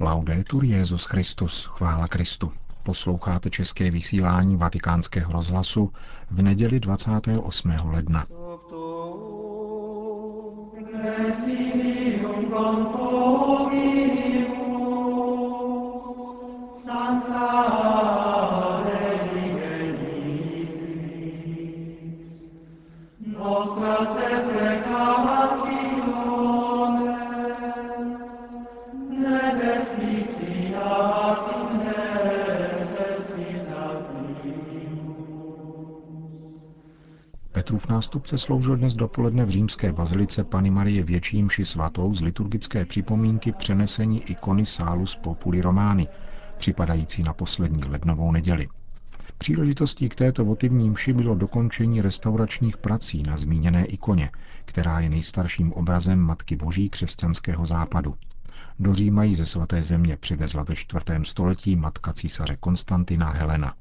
Laudetur Jezus Christus, chvála Kristu. Posloucháte české vysílání Vatikánského rozhlasu v neděli 28. ledna. Petrův nástupce sloužil dnes dopoledne v římské bazilice Pany Marie Větší mši svatou z liturgické připomínky přenesení ikony Salus Populi Romány, připadající na poslední lednovou neděli. Příležitostí k této votivní mši bylo dokončení restauračních prací na zmíněné ikoně, která je nejstarším obrazem Matky Boží křesťanského západu. Do Říma ji ze svaté země přivezla ve čtvrtém století matka císaře Konstantina Helena.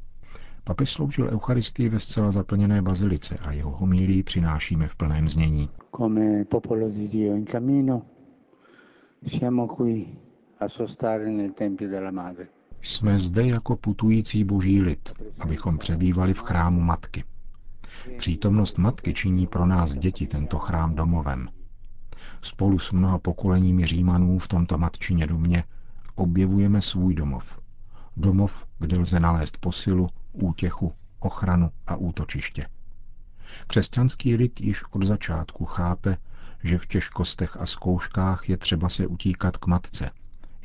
Papež sloužil Eucharistii ve zcela zaplněné bazilice a jeho homílí přinášíme v plném znění. Jsme zde jako putující boží lid, abychom přebývali v chrámu Matky. Přítomnost Matky činí pro nás děti tento chrám domovem. Spolu s mnoha pokoleními Římanů v tomto matčině domě objevujeme svůj domov. Domov, kde lze nalézt posilu, útěchu, ochranu a útočiště. Křesťanský lid již od začátku chápe, že v těžkostech a zkouškách je třeba se utíkat k matce,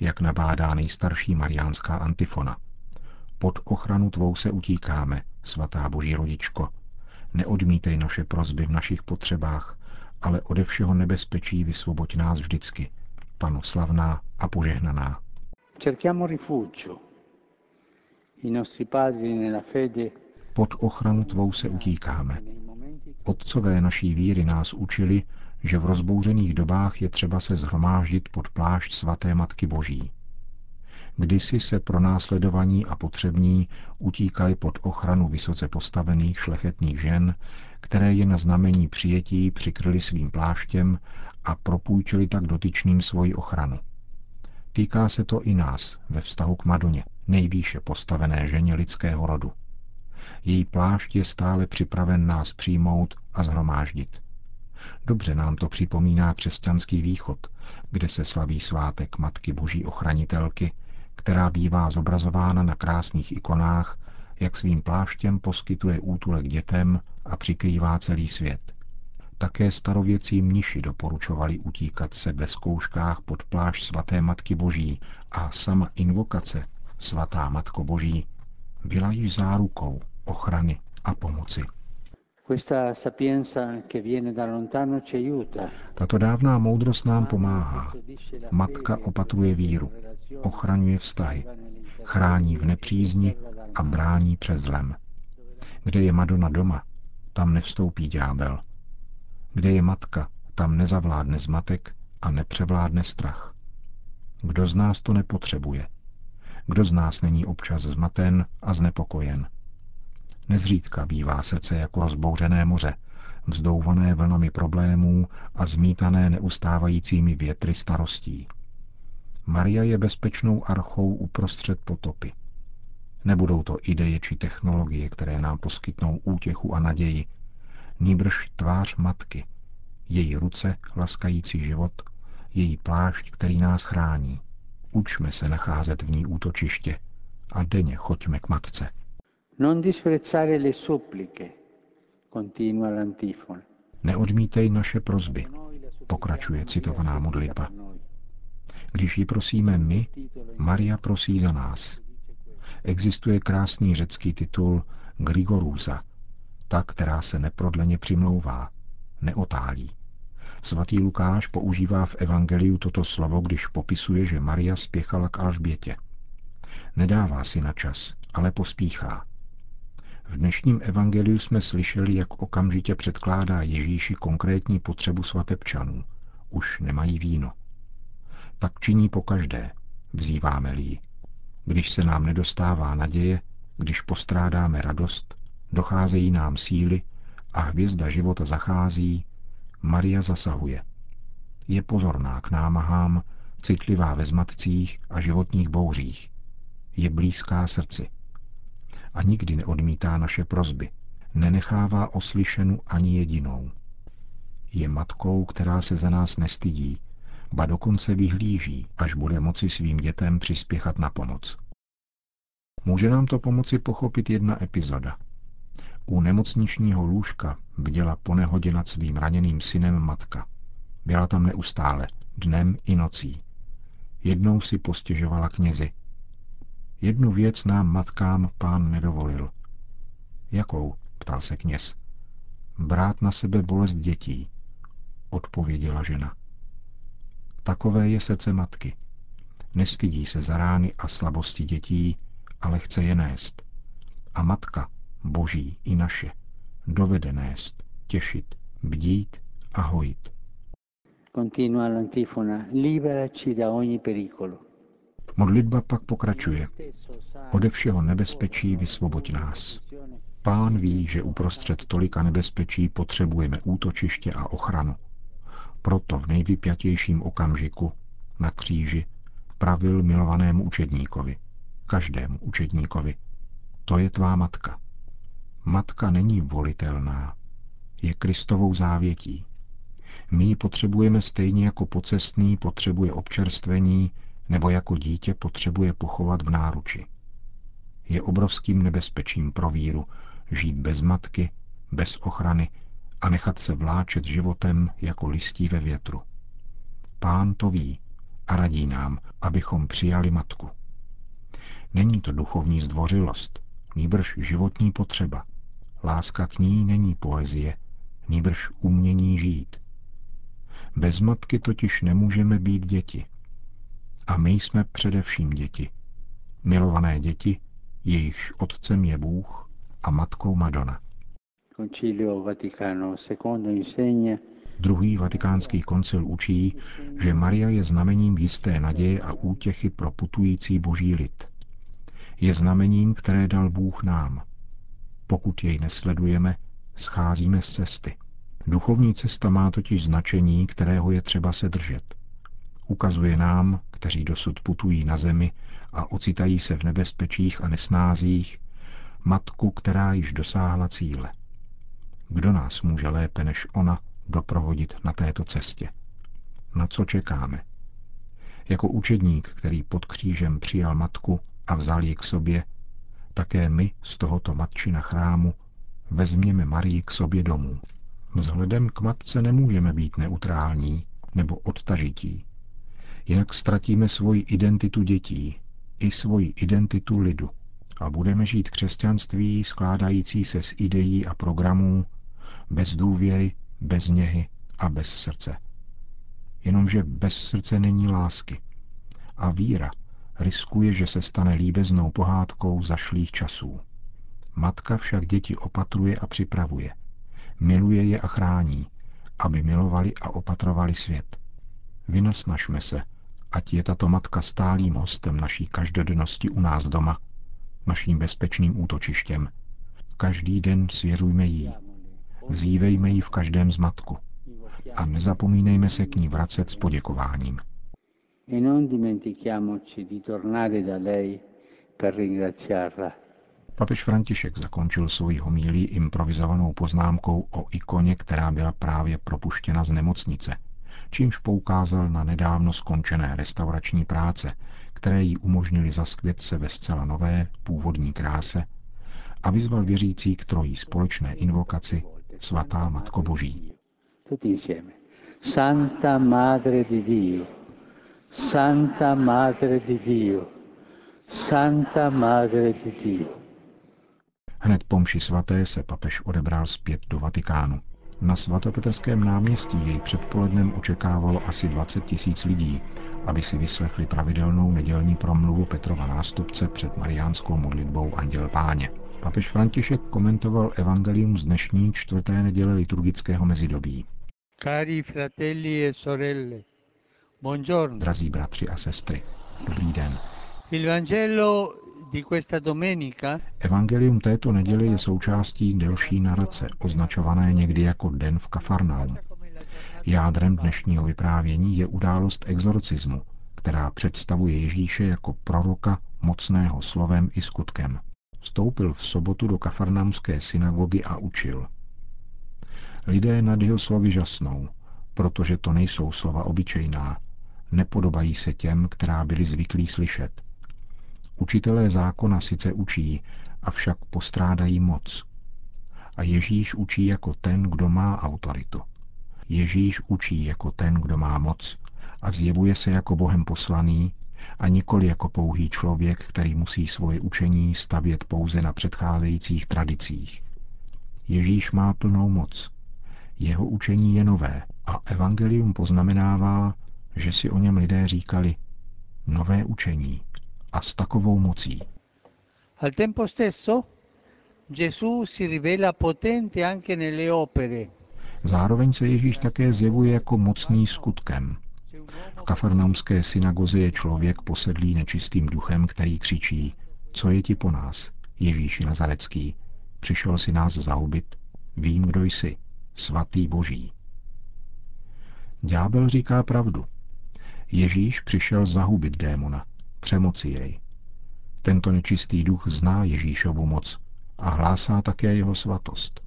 jak nabádá nejstarší mariánská antifona. Pod ochranu tvou se utíkáme, svatá boží rodičko. Neodmítej naše prozby v našich potřebách, ale ode všeho nebezpečí vysvoboď nás vždycky, panoslavná a požehnaná. Cerchiamo rifugio pod ochranu tvou se utíkáme. Otcové naší víry nás učili, že v rozbouřených dobách je třeba se zhromáždit pod plášť svaté Matky Boží. Kdysi se pro následovaní a potřební utíkali pod ochranu vysoce postavených šlechetných žen, které je na znamení přijetí přikryli svým pláštěm a propůjčili tak dotyčným svoji ochranu. Týká se to i nás ve vztahu k Madoně nejvýše postavené ženě lidského rodu. Její plášť je stále připraven nás přijmout a zhromáždit. Dobře nám to připomíná křesťanský východ, kde se slaví svátek Matky Boží ochranitelky, která bývá zobrazována na krásných ikonách, jak svým pláštěm poskytuje útulek dětem a přikrývá celý svět. Také starověcí mniši doporučovali utíkat se ve zkouškách pod plášť svaté Matky Boží a sama invokace svatá Matko Boží, byla již zárukou ochrany a pomoci. Tato dávná moudrost nám pomáhá. Matka opatruje víru, ochraňuje vztahy, chrání v nepřízni a brání před zlem. Kde je Madonna doma, tam nevstoupí ďábel. Kde je matka, tam nezavládne zmatek a nepřevládne strach. Kdo z nás to nepotřebuje? Kdo z nás není občas zmaten a znepokojen? Nezřídka bývá srdce jako rozbouřené moře, vzdouvané vlnami problémů a zmítané neustávajícími větry starostí. Maria je bezpečnou archou uprostřed potopy. Nebudou to ideje či technologie, které nám poskytnou útěchu a naději, nýbrž tvář matky, její ruce laskající život, její plášť, který nás chrání. Učme se nacházet v ní útočiště a denně choďme k matce. Non disprezzare le suppliche, continua. Neodmítej naše prozby, pokračuje citovaná modlitba. Když ji prosíme my, Maria prosí za nás. Existuje krásný řecký titul Grigorusa, ta, která se neprodleně přimlouvá, neotálí. Svatý Lukáš používá v Evangeliu toto slovo, když popisuje, že Maria spěchala k Alžbětě. Nedává si na čas, ale pospíchá. V dnešním evangeliu jsme slyšeli, jak okamžitě předkládá Ježíši konkrétní potřebu svatebčanů. Už nemají víno. Tak činí pokaždé, vzýváme-li Když se nám nedostává naděje, když postrádáme radost, docházejí nám síly a hvězda života zachází, Maria zasahuje. Je pozorná k námahám, citlivá ve zmatcích a životních bouřích. Je blízká srdci. A nikdy neodmítá naše prozby. Nenechává oslyšenu ani jedinou. Je matkou, která se za nás nestydí, ba dokonce vyhlíží, až bude moci svým dětem přispěchat na pomoc. Může nám to pomoci pochopit jedna epizoda. U nemocničního lůžka bděla po nehodě nad svým raněným synem matka. Byla tam neustále, dnem i nocí. Jednou si postěžovala knězi. Jednu věc nám matkám pán nedovolil. Jakou? ptal se kněz. Brát na sebe bolest dětí, odpověděla žena. Takové je srdce matky. Nestydí se za rány a slabosti dětí, ale chce je nést. A matka, boží i naše, dovede nést, těšit, bdít a hojit. Continua l'antifona, liberaci da ogni pericolo. Modlitba pak pokračuje. Ode všeho nebezpečí vysvoboď nás. Pán ví, že uprostřed tolika nebezpečí potřebujeme útočiště a ochranu. Proto v nejvypjatějším okamžiku, na kříži, pravil milovanému učedníkovi, každému učedníkovi. To je tvá matka. Matka není volitelná, je Kristovou závětí. My ji potřebujeme stejně jako pocestný potřebuje občerstvení nebo jako dítě potřebuje pochovat v náruči. Je obrovským nebezpečím pro víru žít bez matky, bez ochrany a nechat se vláčet životem jako listí ve větru. Pán to ví a radí nám, abychom přijali matku. Není to duchovní zdvořilost, nýbrž životní potřeba. Láska k ní není poezie, nýbrž umění žít. Bez matky totiž nemůžeme být děti. A my jsme především děti. Milované děti, jejichž otcem je Bůh a matkou Madonna. Druhý vatikánský koncil učí, že Maria je znamením jisté naděje a útěchy pro putující boží lid. Je znamením, které dal Bůh nám. Pokud jej nesledujeme, scházíme z cesty. Duchovní cesta má totiž značení, kterého je třeba se držet. Ukazuje nám, kteří dosud putují na zemi a ocitají se v nebezpečích a nesnázích, matku, která již dosáhla cíle. Kdo nás může lépe než ona doprovodit na této cestě? Na co čekáme? Jako učedník, který pod křížem přijal matku a vzal ji k sobě, také my z tohoto matčina chrámu vezměme Marii k sobě domů. Vzhledem k matce nemůžeme být neutrální nebo odtažití. Jinak ztratíme svoji identitu dětí i svoji identitu lidu a budeme žít křesťanství skládající se z ideí a programů, bez důvěry, bez něhy a bez srdce. Jenomže bez srdce není lásky. A víra riskuje, že se stane líbeznou pohádkou zašlých časů. Matka však děti opatruje a připravuje. Miluje je a chrání, aby milovali a opatrovali svět. Vynasnažme se, ať je tato matka stálým hostem naší každodennosti u nás doma, naším bezpečným útočištěm. Každý den svěřujme jí. Vzívejme ji v každém zmatku. A nezapomínejme se k ní vracet s poděkováním. E non dimentichiamoci di tornare da lei per ringraziarla. Papež František zakončil svoji homílí improvizovanou poznámkou o ikoně, která byla právě propuštěna z nemocnice, čímž poukázal na nedávno skončené restaurační práce, které jí umožnili zaskvět se ve zcela nové, původní kráse a vyzval věřící k trojí společné invokaci Svatá Matko Boží. Santa Madre di Dio, Santa Madre di Dio, Santa Madre di Dio. Hned po mši svaté se papež odebral zpět do Vatikánu. Na svatopetrském náměstí jej předpolednem očekávalo asi 20 tisíc lidí, aby si vyslechli pravidelnou nedělní promluvu Petrova nástupce před mariánskou modlitbou Anděl Páně. Papež František komentoval evangelium z dnešní čtvrté neděle liturgického mezidobí. Cari fratelli e sorelle, buongiorno. Drazí bratři a sestry, dobrý den. Il Vangelo Evangelium této neděle je součástí delší narace, označované někdy jako Den v Kafarnaum. Jádrem dnešního vyprávění je událost exorcismu, která představuje Ježíše jako proroka mocného slovem i skutkem. Vstoupil v sobotu do kafarnamské synagogy a učil. Lidé nad jeho slovy žasnou, protože to nejsou slova obyčejná, nepodobají se těm, která byli zvyklí slyšet. Učitelé zákona sice učí, avšak postrádají moc. A Ježíš učí jako ten, kdo má autoritu. Ježíš učí jako ten, kdo má moc a zjevuje se jako Bohem poslaný a nikoli jako pouhý člověk, který musí svoje učení stavět pouze na předcházejících tradicích. Ježíš má plnou moc. Jeho učení je nové a evangelium poznamenává, že si o něm lidé říkali nové učení a s takovou mocí. Al tempo stesso Gesù si rivela potente anche nelle opere. Zároveň se Ježíš také zjevuje jako mocný skutkem. V kafarnaumské synagoze je člověk posedlý nečistým duchem, který křičí, co je ti po nás, Ježíši Nazarecký, přišel si nás zahubit, vím, kdo jsi, svatý boží. Ďábel říká pravdu. Ježíš přišel zahubit démona, přemoci jej. Tento nečistý duch zná Ježíšovu moc a hlásá také jeho svatost.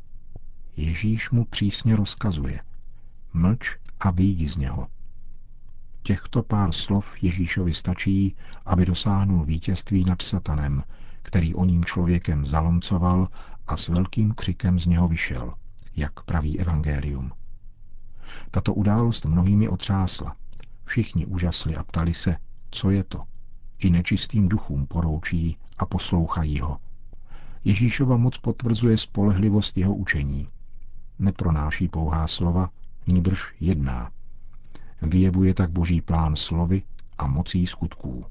Ježíš mu přísně rozkazuje. Mlč a výjdi z něho. Těchto pár slov Ježíšovi stačí, aby dosáhnul vítězství nad satanem, který o ním člověkem zalomcoval a s velkým křikem z něho vyšel, jak praví evangelium. Tato událost mnohými otřásla. Všichni úžasli a ptali se, co je to. I nečistým duchům poroučí a poslouchají ho. Ježíšova moc potvrzuje spolehlivost jeho učení. Nepronáší pouhá slova, níbrž jedná. Vyjevuje tak boží plán slovy a mocí skutků.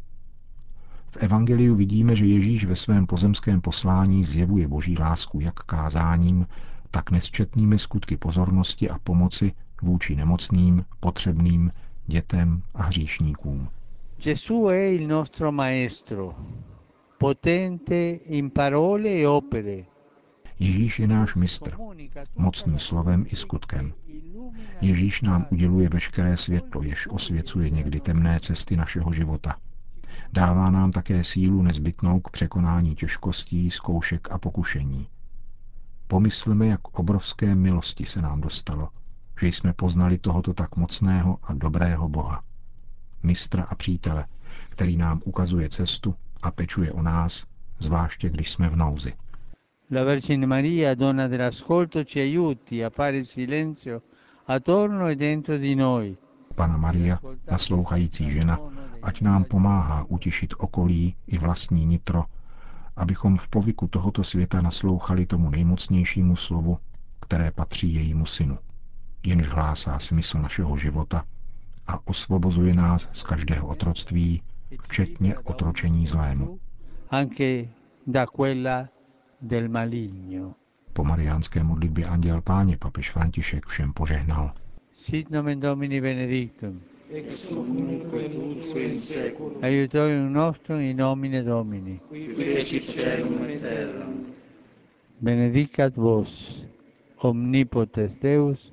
V Evangeliu vidíme, že Ježíš ve svém pozemském poslání zjevuje boží lásku jak kázáním, tak nesčetnými skutky pozornosti a pomoci vůči nemocným, potřebným, dětem a hříšníkům. Gesù è il nostro maestro, potente in parole e opere. Ježíš je náš mistr, mocný slovem i skutkem. Ježíš nám uděluje veškeré světlo, jež osvěcuje někdy temné cesty našeho života. Dává nám také sílu nezbytnou k překonání těžkostí, zkoušek a pokušení. Pomysleme, jak obrovské milosti se nám dostalo, že jsme poznali tohoto tak mocného a dobrého Boha. Mistra a přítele, který nám ukazuje cestu a pečuje o nás, zvláště když jsme v nouzi. La Vergine Maria, donna dell'ascolto, ci aiuti a fare silenzio attorno e dentro di noi. Pana Maria, naslouchající žena, ať nám pomáhá utišit okolí i vlastní nitro, abychom v povyku tohoto světa naslouchali tomu nejmocnějšímu slovu, které patří jejímu synu, jenž hlásá smysl našeho života a osvobozuje nás z každého otroctví, včetně otročení zlému. Anche da quella del maligno. Po mariánské modlitbě Anděl Páně papež František všem požehnal. Sit nomen Domini benedictum. ex in seculum, Aiutorium nostrum in nomine Domini. qui fecit caelum et terram, Benedicat vos, omnipotens Deus,